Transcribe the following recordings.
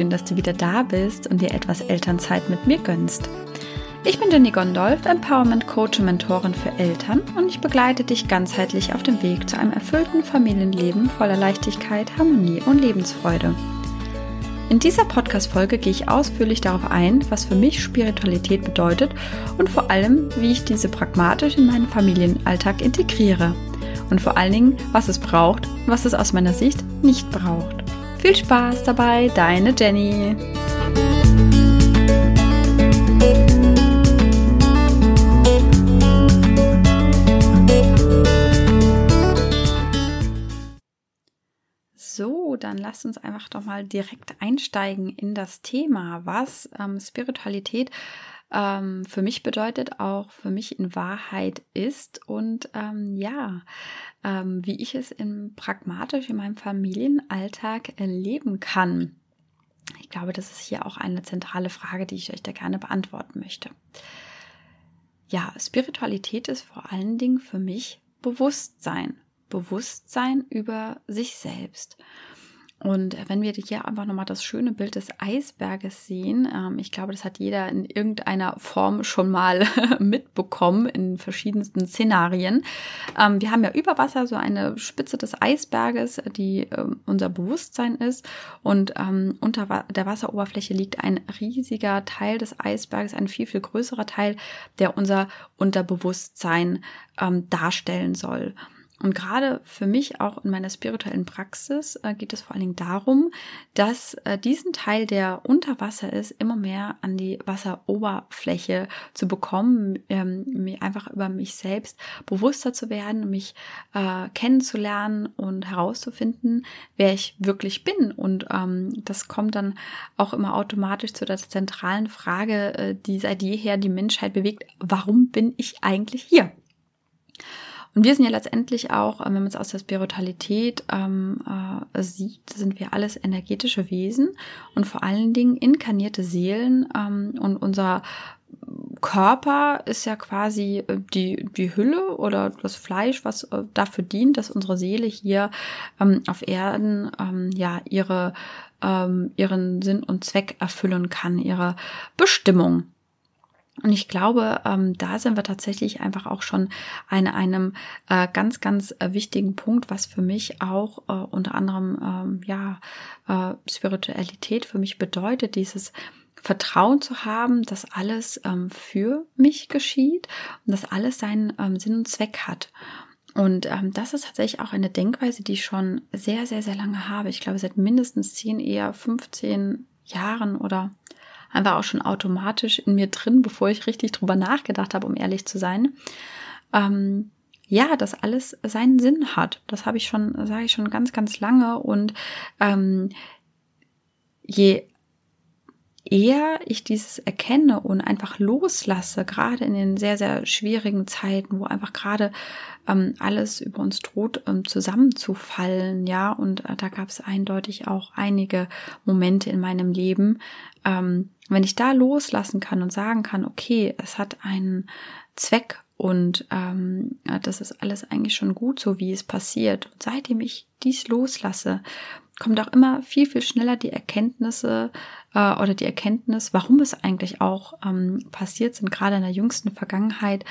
schön, dass du wieder da bist und dir etwas Elternzeit mit mir gönnst. Ich bin Jenny Gondolf, Empowerment Coach und Mentorin für Eltern und ich begleite dich ganzheitlich auf dem Weg zu einem erfüllten Familienleben voller Leichtigkeit, Harmonie und Lebensfreude. In dieser Podcast-Folge gehe ich ausführlich darauf ein, was für mich Spiritualität bedeutet und vor allem, wie ich diese pragmatisch in meinen Familienalltag integriere. Und vor allen Dingen, was es braucht und was es aus meiner Sicht nicht braucht. Viel Spaß dabei, deine Jenny. So, dann lasst uns einfach doch mal direkt einsteigen in das Thema, was ähm, Spiritualität ähm, für mich bedeutet, auch für mich in Wahrheit ist und ähm, ja, ähm, wie ich es in, pragmatisch in meinem Familienalltag erleben kann. Ich glaube, das ist hier auch eine zentrale Frage, die ich euch da gerne beantworten möchte. Ja, Spiritualität ist vor allen Dingen für mich Bewusstsein. Bewusstsein über sich selbst. Und wenn wir hier einfach nochmal das schöne Bild des Eisberges sehen, ähm, ich glaube, das hat jeder in irgendeiner Form schon mal mitbekommen in verschiedensten Szenarien. Ähm, wir haben ja über Wasser so eine Spitze des Eisberges, die ähm, unser Bewusstsein ist. Und ähm, unter der Wasseroberfläche liegt ein riesiger Teil des Eisberges, ein viel, viel größerer Teil, der unser Unterbewusstsein ähm, darstellen soll. Und gerade für mich auch in meiner spirituellen Praxis äh, geht es vor allen Dingen darum, dass äh, diesen Teil, der unter Wasser ist, immer mehr an die Wasseroberfläche zu bekommen, ähm, mir einfach über mich selbst bewusster zu werden, mich äh, kennenzulernen und herauszufinden, wer ich wirklich bin. Und ähm, das kommt dann auch immer automatisch zu der zentralen Frage, äh, die seit jeher die Menschheit bewegt. Warum bin ich eigentlich hier? Und wir sind ja letztendlich auch, äh, wenn man es aus der Spiritualität ähm, äh, sieht, sind wir alles energetische Wesen und vor allen Dingen inkarnierte Seelen ähm, und unser Körper ist ja quasi äh, die, die Hülle oder das Fleisch, was äh, dafür dient, dass unsere Seele hier ähm, auf Erden ähm, ja ihre, ähm, ihren Sinn und Zweck erfüllen kann, ihre Bestimmung. Und ich glaube, ähm, da sind wir tatsächlich einfach auch schon an einem äh, ganz, ganz äh, wichtigen Punkt, was für mich auch äh, unter anderem ähm, ja äh, Spiritualität für mich bedeutet, dieses Vertrauen zu haben, dass alles ähm, für mich geschieht und dass alles seinen ähm, Sinn und Zweck hat. Und ähm, das ist tatsächlich auch eine Denkweise, die ich schon sehr, sehr, sehr lange habe. Ich glaube, seit mindestens 10, eher 15 Jahren oder einfach auch schon automatisch in mir drin, bevor ich richtig drüber nachgedacht habe, um ehrlich zu sein. Ähm, ja, dass alles seinen Sinn hat. Das habe ich schon, sage ich schon ganz, ganz lange. Und ähm, je eher ich dieses erkenne und einfach loslasse, gerade in den sehr, sehr schwierigen Zeiten, wo einfach gerade ähm, alles über uns droht, ähm, zusammenzufallen, ja, und äh, da gab es eindeutig auch einige Momente in meinem Leben, ähm, wenn ich da loslassen kann und sagen kann, okay, es hat einen Zweck und ähm, das ist alles eigentlich schon gut, so wie es passiert. Und seitdem ich dies loslasse, kommt auch immer viel, viel schneller die Erkenntnisse äh, oder die Erkenntnis, warum es eigentlich auch ähm, passiert sind, gerade in der jüngsten Vergangenheit.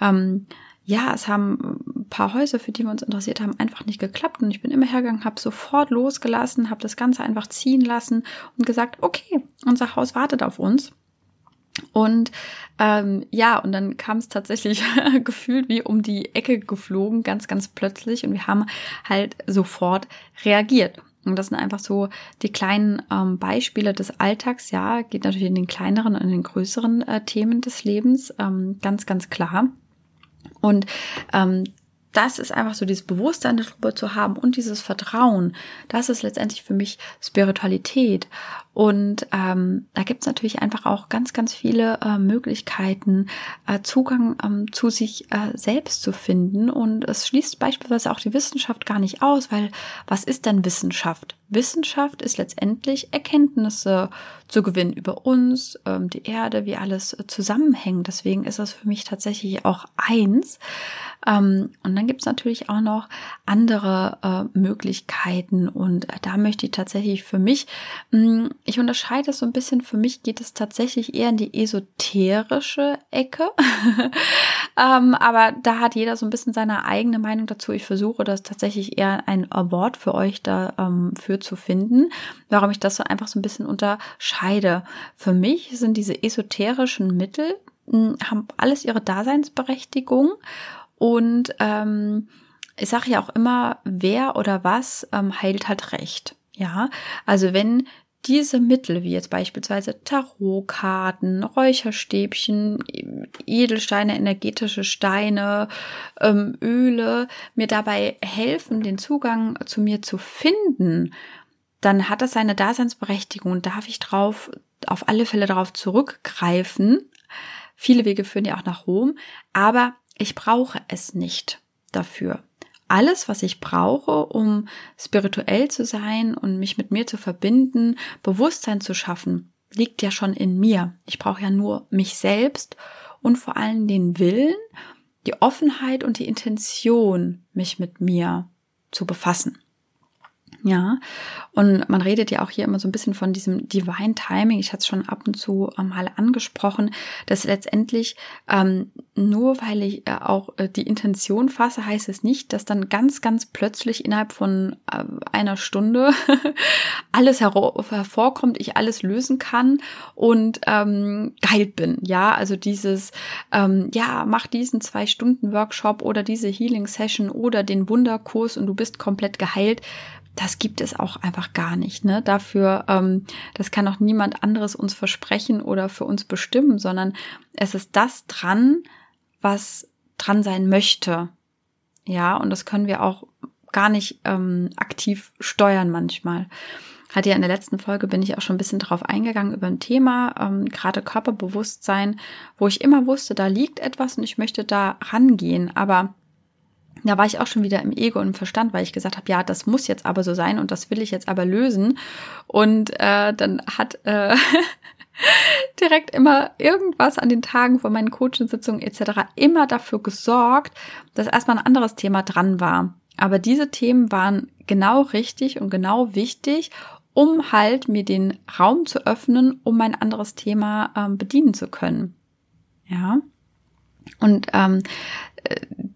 Ähm, ja, es haben ein paar Häuser, für die wir uns interessiert haben, einfach nicht geklappt. Und ich bin immer hergegangen, habe sofort losgelassen, habe das Ganze einfach ziehen lassen und gesagt, okay, unser Haus wartet auf uns. Und ähm, ja, und dann kam es tatsächlich gefühlt wie um die Ecke geflogen, ganz, ganz plötzlich. Und wir haben halt sofort reagiert. Und das sind einfach so die kleinen ähm, Beispiele des Alltags. Ja, geht natürlich in den kleineren und in den größeren äh, Themen des Lebens, ähm, ganz, ganz klar. Und ähm, das ist einfach so dieses Bewusstsein darüber zu haben und dieses Vertrauen. Das ist letztendlich für mich Spiritualität. Und ähm, da gibt es natürlich einfach auch ganz, ganz viele äh, Möglichkeiten, äh, Zugang ähm, zu sich äh, selbst zu finden. Und es schließt beispielsweise auch die Wissenschaft gar nicht aus, weil was ist denn Wissenschaft? Wissenschaft ist letztendlich Erkenntnisse zu gewinnen über uns, ähm, die Erde, wie alles zusammenhängt. Deswegen ist das für mich tatsächlich auch eins. Ähm, und dann gibt es natürlich auch noch andere äh, Möglichkeiten und äh, da möchte ich tatsächlich für mich, mh, hm, ich unterscheide es so ein bisschen, für mich geht es tatsächlich eher in die esoterische Ecke, ähm, aber da hat jeder so ein bisschen seine eigene Meinung dazu. Ich versuche das tatsächlich eher ein Wort für euch da ähm, zu finden, warum ich das so einfach so ein bisschen unterscheide. Für mich sind diese esoterischen Mittel, hm, haben alles ihre Daseinsberechtigung und ähm, ich sage ja auch immer, wer oder was ähm, heilt halt recht. Ja, also wenn diese Mittel, wie jetzt beispielsweise Tarotkarten, Räucherstäbchen, Edelsteine, energetische Steine, ähm, Öle, mir dabei helfen, den Zugang zu mir zu finden, dann hat das seine Daseinsberechtigung und darf ich drauf, auf alle Fälle darauf zurückgreifen. Viele Wege führen ja auch nach Rom, aber ich brauche es nicht dafür. Alles, was ich brauche, um spirituell zu sein und mich mit mir zu verbinden, Bewusstsein zu schaffen, liegt ja schon in mir. Ich brauche ja nur mich selbst und vor allem den Willen, die Offenheit und die Intention, mich mit mir zu befassen. Ja, und man redet ja auch hier immer so ein bisschen von diesem Divine Timing. Ich hatte es schon ab und zu mal angesprochen, dass letztendlich ähm, nur weil ich äh, auch äh, die Intention fasse, heißt es nicht, dass dann ganz, ganz plötzlich innerhalb von äh, einer Stunde alles hervorkommt, ich alles lösen kann und ähm, geheilt bin. Ja, also dieses, ähm, ja, mach diesen zwei Stunden Workshop oder diese Healing Session oder den Wunderkurs und du bist komplett geheilt das gibt es auch einfach gar nicht. Ne? Dafür, ähm, das kann auch niemand anderes uns versprechen oder für uns bestimmen, sondern es ist das dran, was dran sein möchte. Ja, und das können wir auch gar nicht ähm, aktiv steuern manchmal. Hatte ja in der letzten Folge bin ich auch schon ein bisschen drauf eingegangen über ein Thema, ähm, gerade Körperbewusstsein, wo ich immer wusste, da liegt etwas und ich möchte da rangehen, aber da war ich auch schon wieder im Ego und im Verstand, weil ich gesagt habe, ja, das muss jetzt aber so sein und das will ich jetzt aber lösen. Und äh, dann hat äh, direkt immer irgendwas an den Tagen vor meinen Coachingsitzungen etc. immer dafür gesorgt, dass erstmal ein anderes Thema dran war. Aber diese Themen waren genau richtig und genau wichtig, um halt mir den Raum zu öffnen, um mein anderes Thema ähm, bedienen zu können. Ja. Und ähm,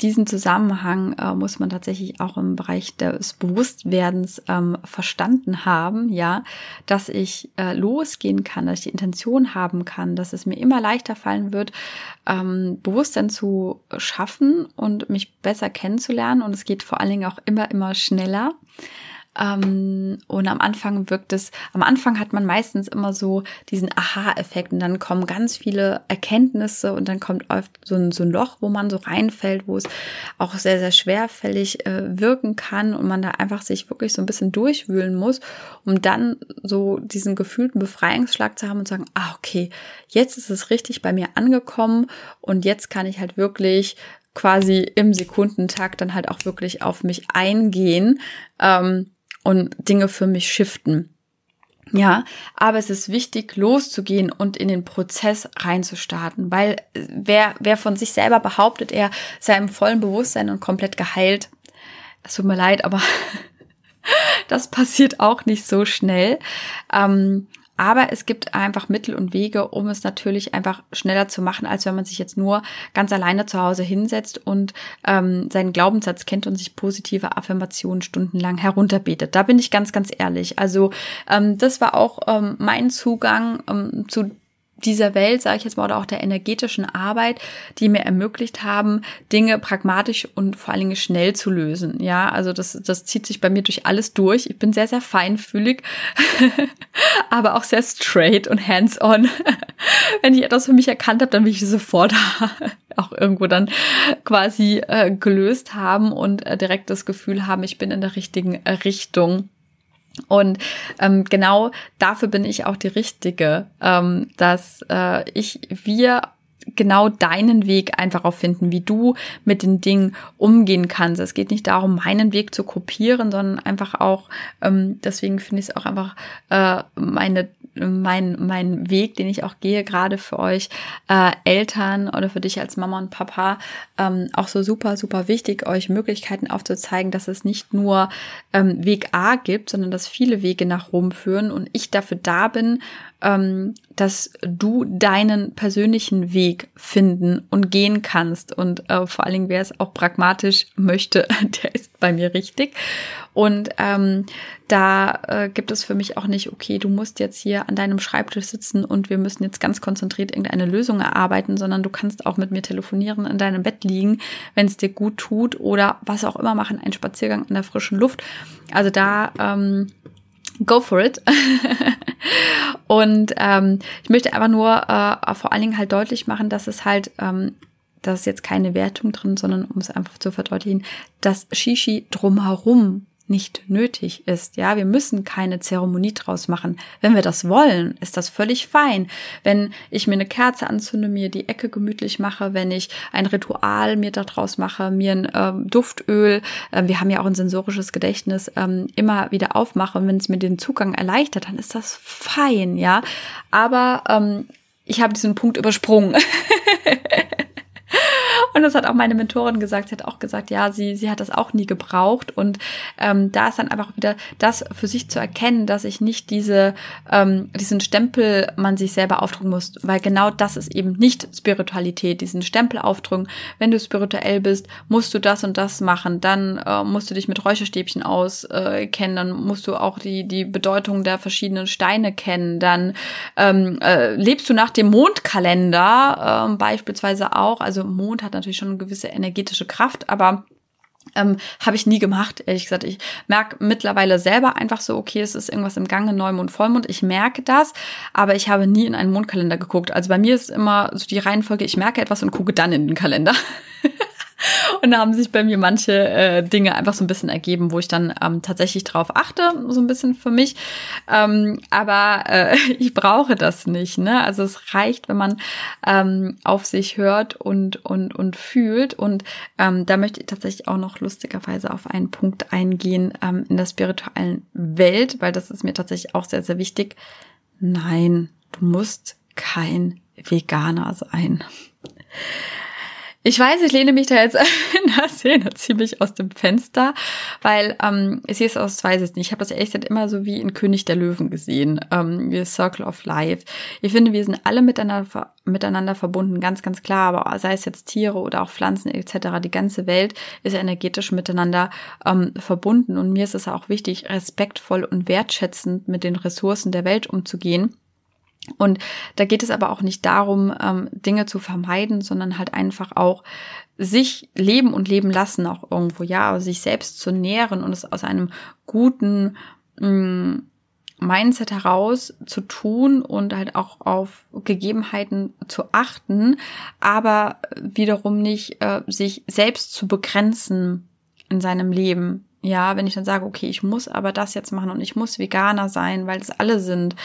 diesen Zusammenhang äh, muss man tatsächlich auch im Bereich des Bewusstwerdens ähm, verstanden haben, ja, dass ich äh, losgehen kann, dass ich die Intention haben kann, dass es mir immer leichter fallen wird, ähm, Bewusstsein zu schaffen und mich besser kennenzulernen. Und es geht vor allen Dingen auch immer, immer schneller. Ähm, und am Anfang wirkt es, am Anfang hat man meistens immer so diesen Aha-Effekt und dann kommen ganz viele Erkenntnisse und dann kommt oft so ein, so ein Loch, wo man so reinfällt, wo es auch sehr, sehr schwerfällig äh, wirken kann und man da einfach sich wirklich so ein bisschen durchwühlen muss, um dann so diesen gefühlten Befreiungsschlag zu haben und sagen, ah, okay, jetzt ist es richtig bei mir angekommen und jetzt kann ich halt wirklich quasi im Sekundentakt dann halt auch wirklich auf mich eingehen. Ähm, und Dinge für mich shiften. Ja, aber es ist wichtig, loszugehen und in den Prozess reinzustarten, weil äh, wer, wer von sich selber behauptet, er sei im vollen Bewusstsein und komplett geheilt, es tut mir leid, aber das passiert auch nicht so schnell. Ähm, aber es gibt einfach Mittel und Wege, um es natürlich einfach schneller zu machen, als wenn man sich jetzt nur ganz alleine zu Hause hinsetzt und ähm, seinen Glaubenssatz kennt und sich positive Affirmationen stundenlang herunterbetet. Da bin ich ganz, ganz ehrlich. Also ähm, das war auch ähm, mein Zugang ähm, zu dieser Welt, sage ich jetzt mal, oder auch der energetischen Arbeit, die mir ermöglicht haben, Dinge pragmatisch und vor allen Dingen schnell zu lösen. Ja, also das, das zieht sich bei mir durch alles durch. Ich bin sehr, sehr feinfühlig, aber auch sehr straight und hands-on. Wenn ich etwas für mich erkannt habe, dann will ich sofort auch irgendwo dann quasi äh, gelöst haben und äh, direkt das Gefühl haben, ich bin in der richtigen äh, Richtung. Und ähm, genau dafür bin ich auch die Richtige, ähm, dass äh, ich, wir genau deinen Weg einfach auch finden, wie du mit den Dingen umgehen kannst. Es geht nicht darum, meinen Weg zu kopieren, sondern einfach auch, ähm, deswegen finde ich es auch einfach äh, meine mein, mein Weg, den ich auch gehe, gerade für euch äh, Eltern oder für dich als Mama und Papa, ähm, auch so super, super wichtig, euch Möglichkeiten aufzuzeigen, dass es nicht nur ähm, Weg A gibt, sondern dass viele Wege nach Rom führen und ich dafür da bin, ähm, dass du deinen persönlichen Weg finden und gehen kannst. Und äh, vor allen Dingen, wer es auch pragmatisch möchte, der ist bei mir richtig. Und ähm, da äh, gibt es für mich auch nicht, okay, du musst jetzt hier an deinem Schreibtisch sitzen und wir müssen jetzt ganz konzentriert irgendeine Lösung erarbeiten, sondern du kannst auch mit mir telefonieren, in deinem Bett liegen, wenn es dir gut tut oder was auch immer machen, einen Spaziergang in der frischen Luft. Also da ähm, go for it. und ähm, ich möchte aber nur äh, vor allen Dingen halt deutlich machen, dass es halt, ähm, das ist jetzt keine Wertung drin, sondern um es einfach zu verdeutlichen, dass Shishi drumherum nicht nötig ist. Ja, wir müssen keine Zeremonie draus machen. Wenn wir das wollen, ist das völlig fein. Wenn ich mir eine Kerze anzünde, mir die Ecke gemütlich mache, wenn ich ein Ritual mir daraus mache, mir ein ähm, Duftöl, äh, wir haben ja auch ein sensorisches Gedächtnis, ähm, immer wieder aufmache, wenn es mir den Zugang erleichtert, dann ist das fein, ja. Aber ähm, ich habe diesen Punkt übersprungen. Und das hat auch meine Mentorin gesagt. Sie hat auch gesagt, ja, sie, sie hat das auch nie gebraucht. Und ähm, da ist dann einfach wieder das für sich zu erkennen, dass ich nicht diese, ähm, diesen Stempel man sich selber aufdrücken muss. Weil genau das ist eben nicht Spiritualität, diesen Stempel aufdrücken. Wenn du spirituell bist, musst du das und das machen. Dann äh, musst du dich mit Räucherstäbchen auskennen. Dann musst du auch die, die Bedeutung der verschiedenen Steine kennen. Dann ähm, äh, lebst du nach dem Mondkalender äh, beispielsweise auch. Also Mond hat natürlich schon eine gewisse energetische Kraft, aber ähm, habe ich nie gemacht, ehrlich gesagt. Ich merke mittlerweile selber einfach so, okay, es ist irgendwas im Gange, Neumond, Vollmond. Ich merke das, aber ich habe nie in einen Mondkalender geguckt. Also bei mir ist immer so die Reihenfolge, ich merke etwas und gucke dann in den Kalender. Und da haben sich bei mir manche äh, Dinge einfach so ein bisschen ergeben, wo ich dann ähm, tatsächlich drauf achte, so ein bisschen für mich. Ähm, aber äh, ich brauche das nicht. Ne? Also es reicht, wenn man ähm, auf sich hört und, und, und fühlt. Und ähm, da möchte ich tatsächlich auch noch lustigerweise auf einen Punkt eingehen ähm, in der spirituellen Welt, weil das ist mir tatsächlich auch sehr, sehr wichtig. Nein, du musst kein Veganer sein. Ich weiß, ich lehne mich da jetzt in der Szene ziemlich aus dem Fenster, weil ähm, ich sehe es aus zwei Sichten. Ich habe das ehrlich gesagt immer so wie in König der Löwen gesehen, ähm, wie Circle of Life. Ich finde, wir sind alle miteinander, miteinander verbunden, ganz, ganz klar, aber sei es jetzt Tiere oder auch Pflanzen etc., die ganze Welt ist energetisch miteinander ähm, verbunden und mir ist es auch wichtig, respektvoll und wertschätzend mit den Ressourcen der Welt umzugehen und da geht es aber auch nicht darum, ähm, Dinge zu vermeiden, sondern halt einfach auch sich leben und leben lassen auch irgendwo, ja, sich selbst zu nähren und es aus einem guten mh, mm, Mindset heraus zu tun und halt auch auf Gegebenheiten zu achten, aber wiederum nicht äh, sich selbst zu begrenzen in seinem Leben. Ja, wenn ich dann sage, okay, ich muss aber das jetzt machen und ich muss Veganer sein, weil es alle sind,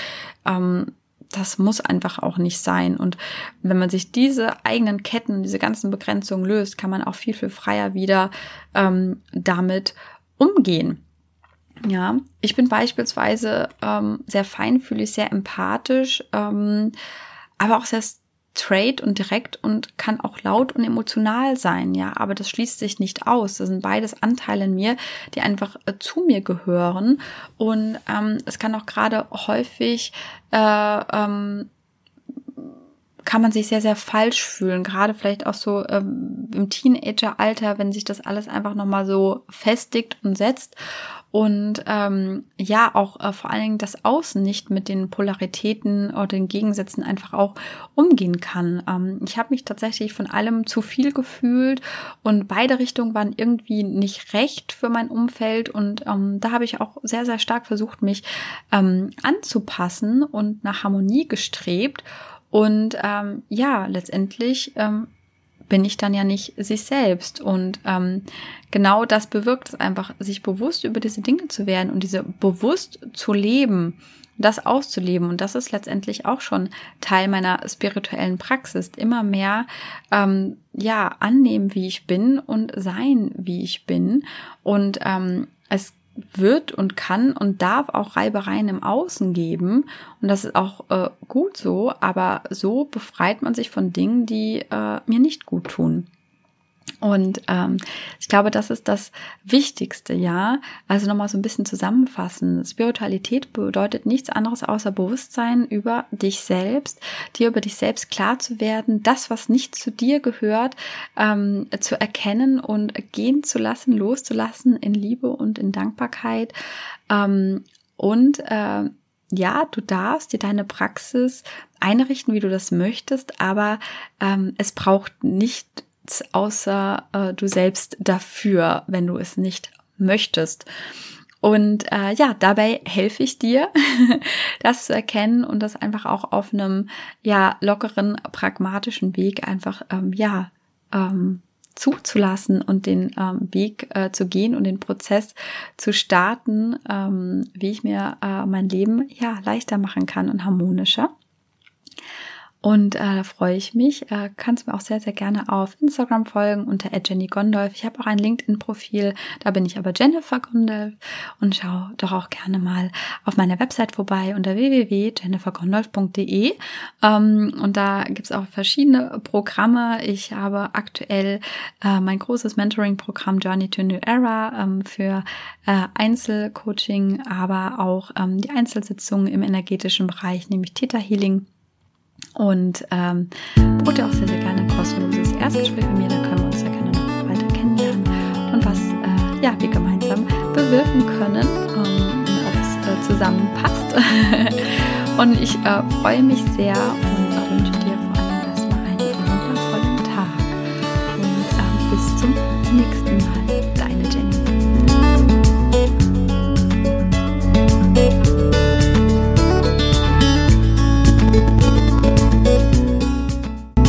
ähm, das muss einfach auch nicht sein. Und wenn man sich diese eigenen Ketten, diese ganzen Begrenzungen löst, kann man auch viel, viel freier wieder ähm, damit umgehen. Ja, ich bin beispielsweise ähm, sehr feinfühlig, sehr empathisch, ähm, aber auch sehr straight und direkt und kann auch laut und emotional sein, ja, aber das schließt sich nicht aus. Das sind beides Anteile in mir, die einfach äh, zu mir gehören und ähm, es kann auch gerade häufig äh, ähm, kann man sich sehr, sehr falsch fühlen. Gerade vielleicht auch so ähm, im Teenageralter, wenn sich das alles einfach nochmal so festigt und setzt und ähm, ja auch äh, vor allen Dingen das Außen nicht mit den Polaritäten oder den Gegensätzen einfach auch umgehen kann. Ähm, ich habe mich tatsächlich von allem zu viel gefühlt und beide Richtungen waren irgendwie nicht recht für mein Umfeld und ähm, da habe ich auch sehr sehr stark versucht mich ähm, anzupassen und nach Harmonie gestrebt und ähm, ja letztendlich ähm, bin ich dann ja nicht sich selbst. Und ähm, genau das bewirkt es einfach, sich bewusst über diese Dinge zu werden und diese bewusst zu leben, das auszuleben. Und das ist letztendlich auch schon Teil meiner spirituellen Praxis. Immer mehr ähm, ja annehmen, wie ich bin und sein, wie ich bin. Und ähm, es wird und kann und darf auch Reibereien im Außen geben. Und das ist auch äh, gut so, aber so befreit man sich von Dingen, die äh, mir nicht gut tun. Und ähm, ich glaube, das ist das Wichtigste, ja. Also nochmal so ein bisschen zusammenfassen. Spiritualität bedeutet nichts anderes außer Bewusstsein über dich selbst, dir über dich selbst klar zu werden, das, was nicht zu dir gehört, ähm, zu erkennen und gehen zu lassen, loszulassen in Liebe und in Dankbarkeit. Ähm, und äh, ja, du darfst dir deine Praxis einrichten, wie du das möchtest, aber ähm, es braucht nicht außer äh, du selbst dafür, wenn du es nicht möchtest. Und äh, ja, dabei helfe ich dir, das zu erkennen und das einfach auch auf einem ja lockeren, pragmatischen Weg einfach ähm, ja ähm, zuzulassen und den ähm, Weg äh, zu gehen und den Prozess zu starten, ähm, wie ich mir äh, mein Leben ja leichter machen kann und harmonischer. Und äh, da freue ich mich. Äh, kannst mir auch sehr, sehr gerne auf Instagram folgen unter Jenny Gondolf. Ich habe auch ein LinkedIn-Profil, da bin ich aber Jennifer Gondolf. Und schau doch auch gerne mal auf meiner Website vorbei unter www.jennifergondolf.de. Ähm, und da gibt es auch verschiedene Programme. Ich habe aktuell äh, mein großes Mentoring-Programm Journey to New Era ähm, für äh, Einzelcoaching, aber auch ähm, die Einzelsitzungen im energetischen Bereich, nämlich Theta Healing und ähm, bucht auch sehr, sehr gerne ein kostenloses Erstgespräch mit mir, da können wir uns ja gerne noch weiter kennenlernen und was äh, ja, wir gemeinsam bewirken können ähm, und ob es äh, zusammenpasst. und ich äh, freue mich sehr